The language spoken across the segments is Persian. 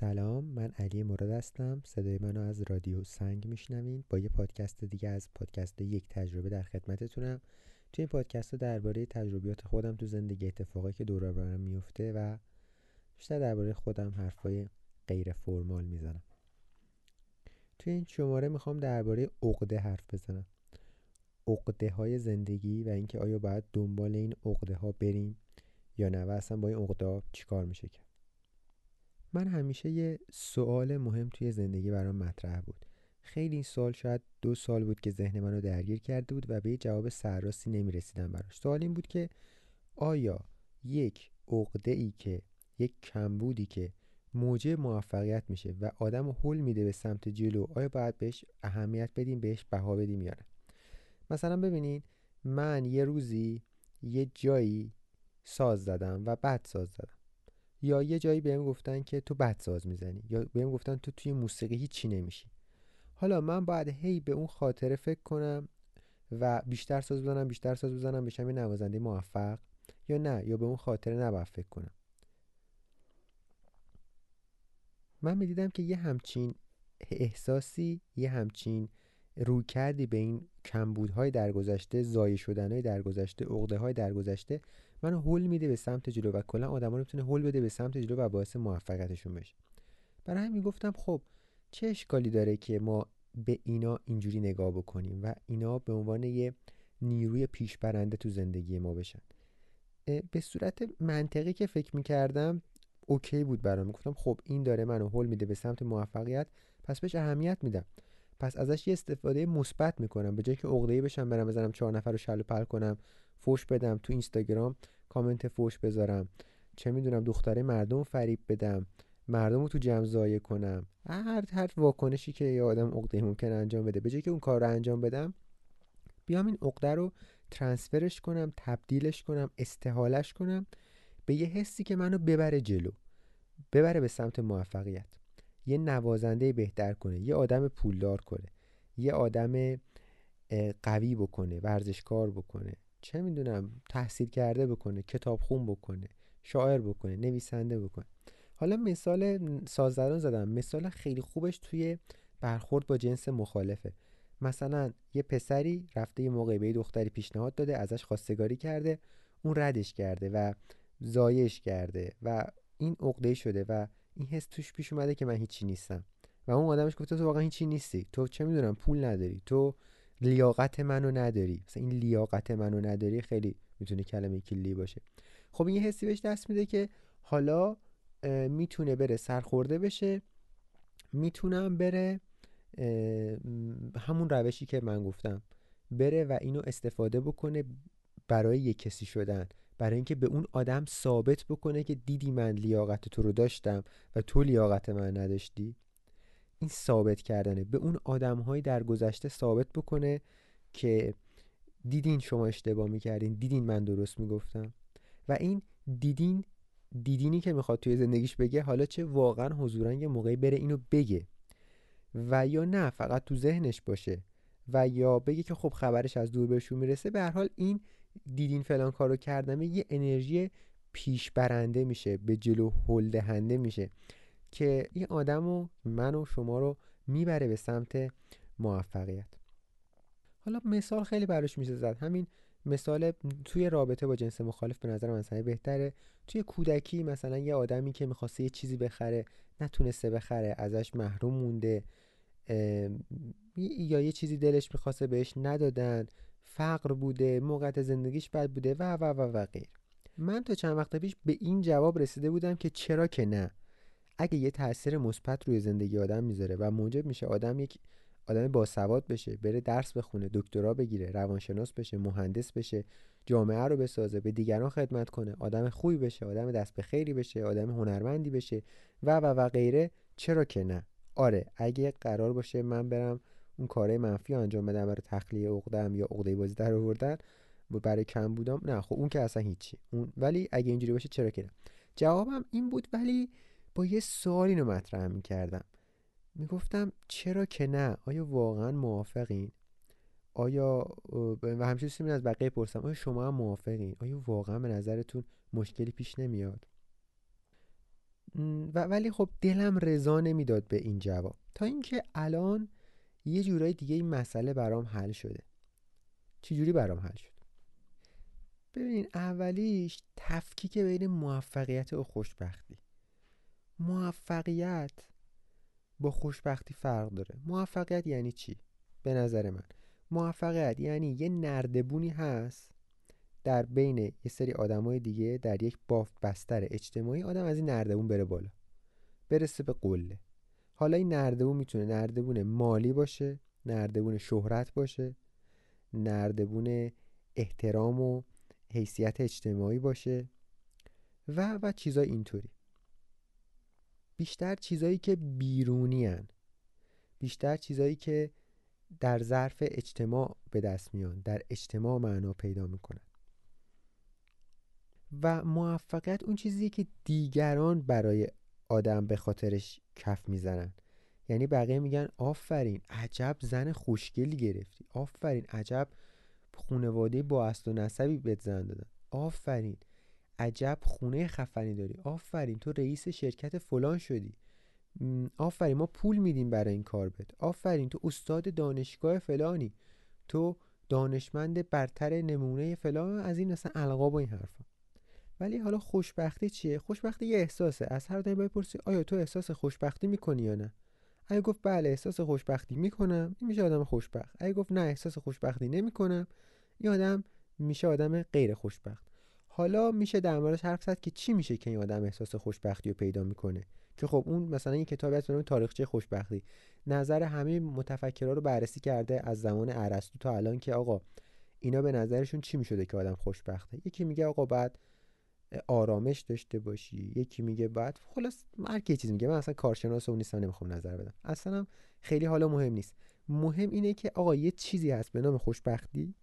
سلام من علی مراد هستم. صدای منو از رادیو سنگ میشنوین. با یه پادکست دیگه از پادکست یک تجربه در خدمتتونم. توی این پادکست درباره تجربیات خودم تو زندگی اتفاقی که دور برم میفته و بیشتر درباره خودم حرفای غیر فرمال می‌زنم. توی این شماره می‌خوام درباره عقده حرف بزنم. عقده های زندگی و اینکه آیا باید دنبال این عقده ها بریم یا نه و اصلا با این عقده چیکار میشه کرد. من همیشه یه سوال مهم توی زندگی برام مطرح بود. خیلی این سوال شاید دو سال بود که ذهن منو درگیر کرده بود و به یه جواب سرراستی نمی‌رسیدم براش. سوال این بود که آیا یک عقده ای که یک کمبودی که موجه موفقیت میشه و آدم رو حل میده به سمت جلو آیا باید بهش اهمیت بدیم بهش بها بدیم یا نه؟ مثلا ببینید من یه روزی یه جایی ساز زدم و بعد ساز زدم. یا یه جایی بهم گفتن که تو بد ساز می‌زنی یا بهم گفتن تو توی موسیقی هیچی نمیشی. حالا من باید هی به اون خاطره فکر کنم و بیشتر ساز بزنم بیشتر ساز بزنم بشم یه نوازنده موفق یا نه یا به اون خاطره نباید فکر کنم. من می‌دیدم که یه همچین احساسی یه همچین روی کردی به این کمبودهای در گذشته زایی شدنهای در گذشته عقده های در گذشته منو هول میده به سمت جلو و کلا آدما رو می‌تونه هول بده به سمت جلو و باعث موفقیتشون بشه. برای همین گفتم خب چه اشکالی داره که ما به اینا اینجوری نگاه بکنیم و اینا به عنوان یه نیروی پیش برنده تو زندگی ما بشن؟ به صورت منطقی که فکر می‌کردم اوکی بود برام. گفتم خب این داره منو هول میده به سمت موفقیت پس بهش اهمیت میدم. پس ازش یه استفاده مثبت می‌کنم. به جای که عقده‌ای بشم برم بزنم چهار نفر رو شلو پل کنم فوش بدم تو اینستاگرام کامنت فوش بذارم. چه می‌دونم دختره مردم فریب بدم. مردم رو تو جمع زایه کنم. هر هر واکنشی که یه آدم عقده ممکن انجام بده. به جای که اون کار رو انجام بدم بیام این عقده رو ترانسفرش کنم تبدیلش کنم استحالش کنم به یه حسی که منو ببره جلو. ببره به سمت موفقیت. یه نوازنده بهتر کنه. یه آدم پولدار کنه. یه آدم قوی بکنه ورزشکار بکنه. چه می‌دونم تحصیل کرده بکنه کتاب خون بکنه شاعر بکنه نویسنده بکنه. حالا مثال سازدران زدم. مثال خیلی خوبش توی برخورد با جنس مخالفه. مثلا یه پسری رفته یه موقعی به یه دختری پیشنهاد داده ازش خواستگاری کرده اون ردش کرده و زایش کرده و این عقده شده و این حس توش پیش اومده که من هیچی نیستم. و اون آدمش گفته تو واقعا هیچی نیستی. تو چه می‌دونم پول نداری. تو لیاقت منو نداری. مثلا این لیاقت منو نداری خیلی می‌تونه کلمه کلی باشه. خب این حسی بهش دست میده که حالا می‌تونه بره سرخورده بشه. می‌تونم بره همون روشی که من گفتم. بره و اینو استفاده بکنه برای یک کسی شدن. برای اینکه به اون آدم ثابت بکنه که دیدی من لیاقت تو رو داشتم و تو لیاقت من نداشتی. این ثابت کردنه. به اون آدم در گذشته ثابت بکنه که دیدین شما اشتباه می‌کردین دیدین من درست می‌گفتم. و این دیدین دیدینی که می‌خواد توی زندگیش بگه حالا چه واقعا حضورا موقعی بره اینو بگه. و یا نه فقط تو ذهنش باشه. و یا بگه که خب خبرش از دور بهشون می‌رسه. به هر حال این دیدین فلان کارو کردمه یه انرژی پیش برنده میشه به جلو هل دهنده میشه. که این آدم و من و شما رو می‌بره به سمت موفقیت. حالا مثال خیلی براش میشه زد. همین مثال توی رابطه با جنس مخالف به نظر من بهتره. توی کودکی مثلا یه آدمی که می‌خواسته یه چیزی بخره نتونسته بخره ازش محروم مونده یا یه چیزی دلش می‌خواسته بهش ندادن فقر بوده موقعیت زندگیش بد بوده و و و و غیر. من تا چند وقت پیش به این جواب رسیده بودم که چرا که نه. اگه یه تاثیر مثبت روی زندگی آدم می‌ذاره و موجب میشه آدم یک آدم باسواد بشه بره درس بخونه دکترا بگیره روانشناس بشه مهندس بشه جامعه رو بسازه به دیگران خدمت کنه آدم خوبی بشه آدم دست به خیری بشه آدم هنرمندی بشه و و و غیره چرا که نه؟ آره اگه قرار باشه من برم اون کاره منفی انجام بدم برای تخلیه عقدم یا عقده بازی در آوردن برای کم بودم نه خب اون که اصلا هیچی. اون ولی اگه اینجوری باشه چرا که نه؟ جوابم این بود ولی با یه سوال اینو مطرح می‌کردم. می‌گفتم چرا که نه؟ آیا واقعا موافقین؟ آیا و همیشه از بقیه پرسم آیا شما هم موافقین؟ آیا واقعا به نظرتون مشکلی پیش نمیاد؟ و ولی خب دلم رضا نمی‌داد به این جواب. تا اینکه الان یه جورای دیگه این مسئله برام حل شده. چجوری برام حل شد؟ ببینین اولیش تفکیک بین موفقیت و خوشبختی. موفقیت با خوشبختی فرق داره. موفقیت یعنی چی؟ به نظر من. موفقیت یعنی یه نردبونی هست در بین یه سری آدمای دیگه در یک بافت بستر اجتماعی. آدم از این نردبون بره بالا. برسه به قله. حالا این نردبون می‌تونه نردبون مالی باشه نردبون شهرت باشه نردبون احترام و حیثیت اجتماعی باشه و و چیزای اینطوری. بیشتر چیزایی که بیرونی هن. بیشتر چیزایی که در ظرف اجتماع به دست میان در اجتماع معنا پیدا می‌کنن. و موفقیت اون چیزیه که دیگران برای آدم به خاطرش کف می‌زنن. یعنی بقیه میگن آفرین عجب زن خوشگلی گرفتی. آفرین عجب خونواده با اصل و نسبی بهت زن دادن. آفرین. عجب خونه خفنی داری. آفرین تو رئیس شرکت فلان شدی. آفرین ما پول میدیم برای این کار بد آفرین تو استاد دانشگاه فلانی. تو دانشمند برتر نمونه فلان از این مثلا القاب و این حرفا. ولی حالا خوشبختی چیه؟ خوشبختی یه احساسه. از هر آدمی بپرسی آیا تو احساس خوشبختی می‌کنی یا نه؟ اگه گفت بله احساس خوشبختی می‌کنم این میشه آدم خوشبخت. اگه گفت نه احساس خوشبختی نمی‌کنم این آدم میشه آدم غیر خوشبخت. حالا میشه در موردش حرف زد که چی میشه که این آدم احساس خوشبختی رو پیدا می‌کنه. که خب اون مثلا این کتابی هست به تاریخچه خوشبختی. نظر همه متفکرها رو بررسی کرده از زمان ارسطو تا الان که آقا اینا به نظرشون چی می‌شده که آدم خوشبخته؟ یکی میگه آقا بعد آرامش داشته باشی. یکی میگه بعد خلاص هر کی چیز میگه. من اصلا کارشناس اون نیستم نمی‌خوام نظر بدم. اصلا خیلی حالا مهم نیست. مهم اینه که آقا یه چیزی هست به نام خوشبختی.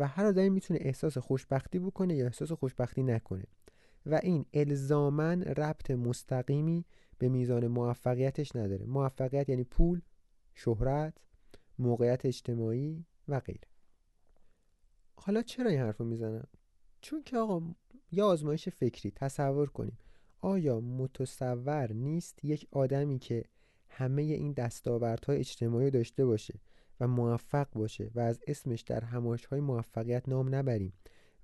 و هر آدمی می‌تونه احساس خوشبختی بکنه یا احساس خوشبختی نکنه. و این الزامن ربط مستقیمی به میزان موفقیتش نداره. موفقیت یعنی پول شهرت موقعیت اجتماعی و غیره. حالا چرا این حرف رو می‌زنم؟ چون که آقا یا آزمایش فکری تصور کنیم. آیا متصور نیست یک آدمی که همه این دستاوردهای اجتماعی داشته باشه؟ و موفق باشه و از اسمش در همایش های موفقیت نام نبریم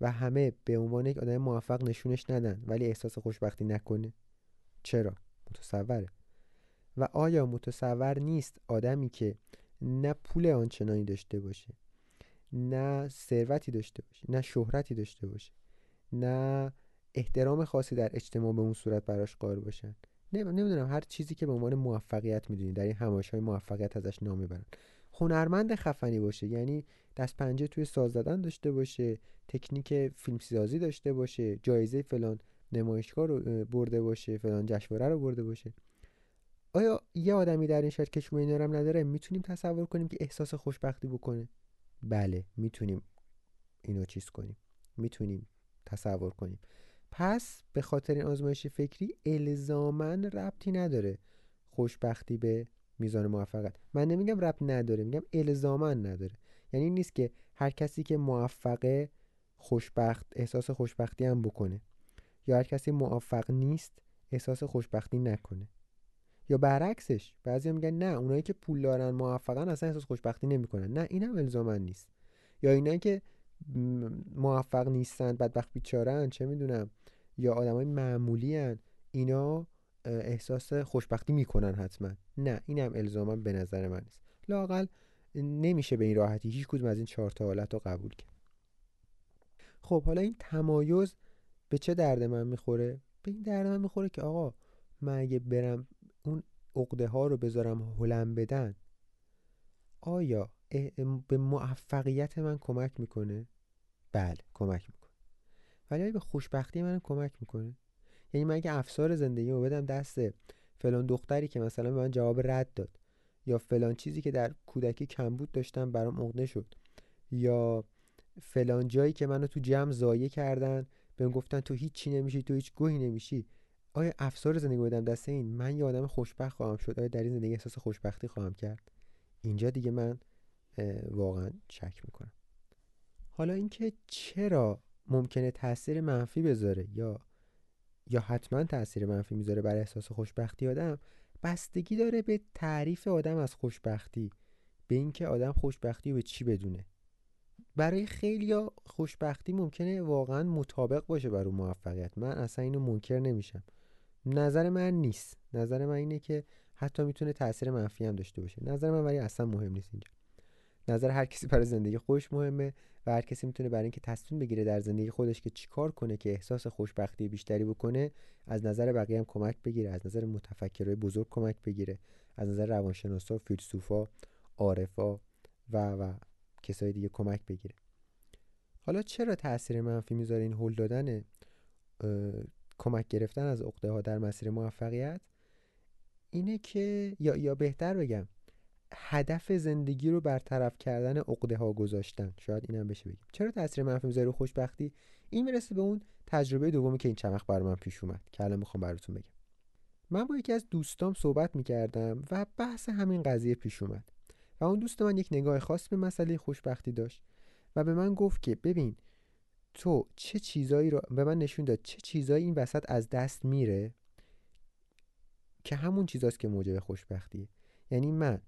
و همه به عنوان یک آدم موفق نشونش ندن ولی احساس خوشبختی نکنه. چرا؟ متصوره. و آیا متصور نیست آدمی که نه پول آنچنانی داشته باشه نه ثروتی داشته باشه نه شهرتی داشته باشه نه احترام خاصی در اجتماع به اون صورت براش قائل باشن؟ نمی‌دونم هر چیزی که به عنوان موفقیت می‌دونی در این همایش های موفقیت ازش نام می‌برن. هنرمند خفنی باشه یعنی دست پنجه توی ساز زدن داشته باشه تکنیک فیلم سازی داشته باشه جایزه فلان نمایشگاه رو برده باشه فلان جشنواره رو برده باشه. آیا یه آدمی در این شرکت که شما اینا نداره؟ می‌تونیم تصور کنیم که احساس خوشبختی بکنه؟ بله می‌تونیم اینو چیز کنیم. می‌تونیم تصور کنیم. پس به خاطر این آزمایش فکری الزامن ربطی نداره خوشبختی به میزان موفقیت. من نمیگم ربط نداره میگم الزامن نداره. یعنی نیست که هر کسی که موفقه خوشبخت احساس خوشبختی هم بکنه. یا هر کسی موفق نیست احساس خوشبختی نکنه. یا برعکسش بعضی میگن نه اونایی که پول دارن موفقن اصلا احساس خوشبختی نمی‌کنن. نه اینم الزامن نیست. یا اینایی که موفق نیستن بدبخت بیچارن چه می‌دونم یا آدمای معمولی هن اینا احساس خوشبختی می‌کنن حتما. نه اینم الزاما به نظر من نیست. لاقل نمیشه به این راحتی هیچ کدوم از این چهار تا حالت رو قبول کرد. خب حالا این تمایز به چه درد من می‌خوره؟ به این درد من می‌خوره که آقا من اگه برم اون عقده ها رو بذارم هلم بدن آیا به موفقیت من کمک می‌کنه؟ بله کمک می‌کنه. ولی آیا به خوشبختی من کمک می‌کنه؟ یعنی من اگه افسار زندگی رو بدم دست فلان دختری که مثلا به من جواب رد داد. یا فلان چیزی که در کودکی کمبود داشتم برام عقده شد. یا فلان جایی که منو تو جمع زایه کردن بهم گفتن تو هیچی نمیشی تو هیچ گوهی نمیشی. آیا افسار زندگی بدم دست این؟ من یه آدم خوشبخت خواهم شد. آیا در این زندگی احساس خوشبختی خواهم کرد؟ اینجا دیگه من واقعا شک می‌کنم. حالا اینکه چرا ممکنه تاثیر منفی بذاره یا یا حتما تاثیر منفی می‌ذاره بر احساس خوشبختی آدم بستگی داره به تعریف آدم از خوشبختی به اینکه آدم خوشبختی به چی بدونه. برای خیلی خوشبختی ممکنه واقعا مطابق باشه برای موفقیت. من اصلا اینو منکر نمیشم. نظر من نیست. نظر من اینه که حتی می‌تونه تاثیر منفی هم داشته باشه. نظر من ولی اصلا مهم نیست اینجا. نظر هر کسی برای زندگی خودش مهمه و هر کسی می‌تونه برای اینکه تصمیم بگیره در زندگی خودش که چیکار کنه که احساس خوشبختی بیشتری بکنه از نظر بقیه هم کمک بگیره از نظر متفکرای بزرگ کمک بگیره از نظر روانشناسا فیلسوفا عارفا و و کسای دیگه کمک بگیره. حالا چرا تاثیر منفی می‌ذاره این هل دادن کمک گرفتن از عقده ها در مسیر موفقیت؟ اینه که یا یا بهتر بگم هدف زندگی رو برطرف کردن عقده ها گذاشتن. شاید اینم بشه بگیم. چرا تاثیر منفی می‌ذاره خوشبختی؟ این می‌رسه به اون تجربه دومی که این چمخ بر من پیش اومد. که الان می‌خوام براتون بگم. من با یکی از دوستام صحبت می‌کردم و بحث همین قضیه پیش اومد. و اون دوست من یک نگاه خاص به مسئله خوشبختی داشت و به من گفت که ببین تو چه چیزایی رو به من نشون داد چه چیزایی این وسط از دست میره که همون چیزاست که موجب خوشبختیه. یعنی من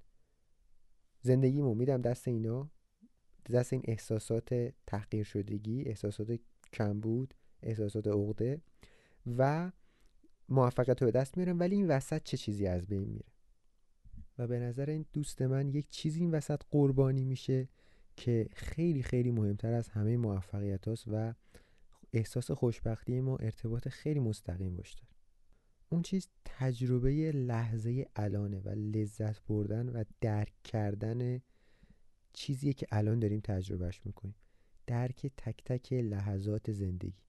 زندگیمو میدم دست اینا. دست این احساسات تحقیر شدگی احساسات کمبود احساسات عقده و موفقیت رو به دست میارم ولی این وسط چه چیزی از بین میره؟ و به نظر این دوست من یک چیزی این وسط قربانی میشه که خیلی خیلی مهمتر از همه موفقیت هاست و احساس خوشبختی ما ارتباط خیلی مستقیم باش اون چیز تجربه لحظه الانه و لذت بردن و درک کردن چیزیه که الان داریم تجربهش می‌کنیم. درک تک تک لحظات زندگی.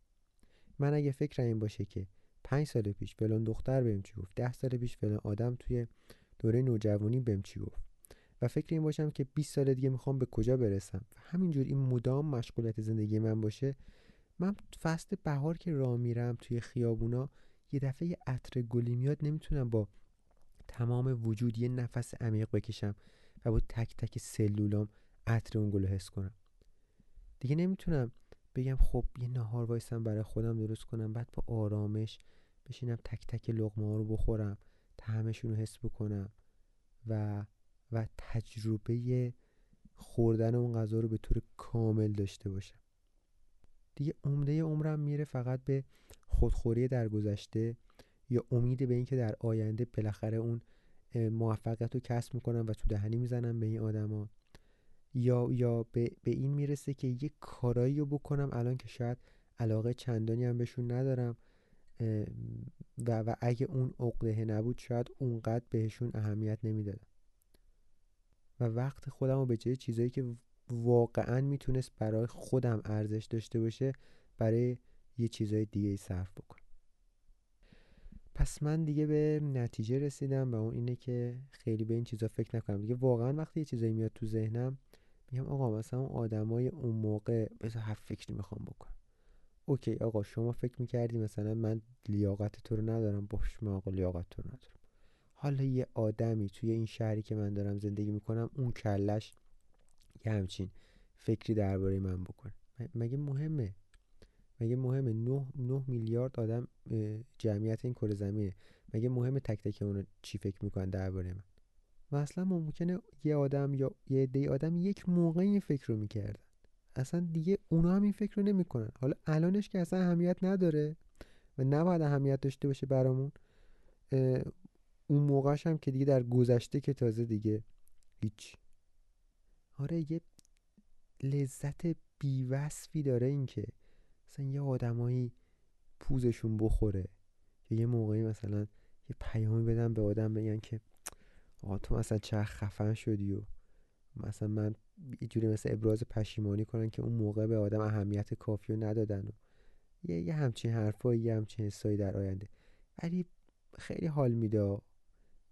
من اگه فکر این باشه که پنج سال پیش فلان دختر بهم چی گفت ده سال پیش فلان آدم توی دوره نوجوانی بهم چی گفت. و فکر این باشم که 20 سال دیگه می‌خوام به کجا برسم؟ و همینجور این مدام مشغولیت زندگی من باشه من فصل بهار که راه میرم توی خیابونا یه دفعه عطر گلی میاد نمی‌تونم با تمام وجود یه نفس عمیق بکشم و با تک تک سلولام عطر اون گل حس کنم. دیگه نمی‌تونم بگم خب یه نهار وایسم برای خودم درست کنم بعد با آرامش بشینم تک تک لغمه ها رو بخورم طعمشون رو حس بکنم و و تجربه خوردن اون غذا رو به طور کامل داشته باشم. دیگه عمده عمرم میره فقط به خودخوری در گذشته یا امید به اینکه در آینده بالاخره اون موفقیت رو کسب می‌کنم و تو دهنی می‌زنم به این آدما. یا یا به, به این می‌رسه که یه کارایی رو بکنم الان که شاید علاقه چندانی هم بهشون ندارم و, و اگه اون عقده نبود شاید اونقدر بهشون اهمیت نمی‌دادم. و وقت خودم رو به چیزایی که واقعا می‌تونست برای خودم ارزش داشته باشه برای یه چیزای دیگه صرف بکنم. پس من دیگه به نتیجه رسیدم و اون اینه که خیلی به این چیزا فکر نکنم. دیگه واقعا وقتی یه چیزایی میاد تو ذهنم میگم آقا مثلا اون آدمای اون موقع بذار هر فکری می‌خوام بکنم. اوکی آقا شما فکر می‌کردی مثلا من لیاقت تو رو ندارم باش من آقا لیاقت تو رو ندارم. حالا یه آدمی توی این شهری که من دارم زندگی می‌کنم اون کلش یه همچین فکری درباره من بکنه. مگه مهمه؟ مگه مهمه 9 9 میلیارد آدم جمعیت این کره زمینه. مگه مهمه تک تک اون چی فکر می‌کنن درباره من؟ و اصلا ممکنه یه آدم یا یه عده آدم یک موقع این فکر رو می‌کردن. اصلا دیگه اونا هم این فکر رو نمی‌کنن. حالا الانش که اصلا اهمیت نداره و نباید اهمیت داشته باشه برامون اون موقعش هم که دیگه در گذشته که تازه دیگه هیچ. آره یه لذت بیوصفی داره این که مثلا یه آدمایی پوزشون بخوره. یا یه موقعی مثلا یه پیامی بدن به آدم بگن که آقا تو مثلا چه خفن شدی و مثلا من یه جوری مثل ابراز پشیمانی کنن که اون موقع به آدم اهمیت کافی رو ندادن و یه, یه همچین حرفایی یه همچین حسایی در آینده. ولی خیلی حال میده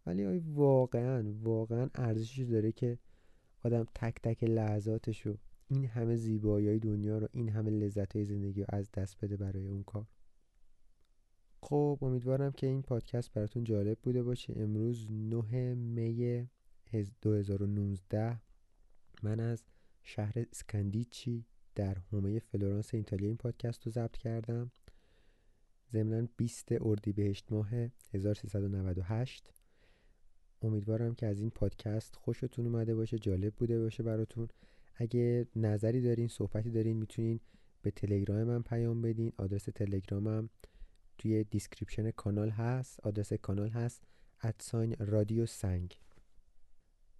ولی واقعا واقعا ارزشش داره که آدم تک تک لحظاتشو این همه زیبایی دنیا رو این همه لذت های زندگی رو از دست بده برای اون کار. خب امیدوارم که این پادکست براتون جالب بوده باشه. امروز 9 می 2019 من از شهر اسکندیچی در حومه فلورانس ایتالیا این پادکست رو ضبط کردم. ضمنا 20 اردیبهشت ماه 1398 امیدوارم که از این پادکست خوشتون اومده باشه جالب بوده باشه براتون. اگه نظری دارین صحبتی دارین می‌تونین به تلگرام من پیام بدین. آدرس تلگرامم توی description کانال هست. آدرس کانال هست at sign رادیو سنگ.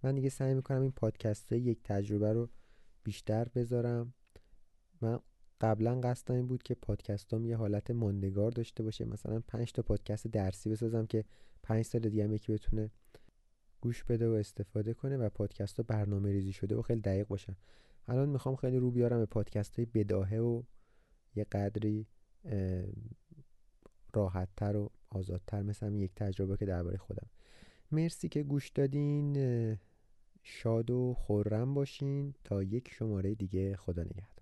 من دیگه سعی می‌کنم این پادکست یک تجربه رو بیشتر بذارم. من قبلا قصدم این بود که پادکستام یه حالت ماندگار داشته باشه. مثلا پنج تا پادکست درسی بسازم که پنج سال دیگه هم یکی بتونه گوش بده و استفاده کنه و پادکست ها برنامه ریزی شده و خیلی دقیق باشن. الان می‌خوام خیلی رو بیارم به پادکست های بداهه و یه قدری راحتتر و آزادتر مثل یک تجربه که درباره خودم. مرسی که گوش دادین شاد و خورم باشین تا یک شماره دیگه. خدا نگهدار.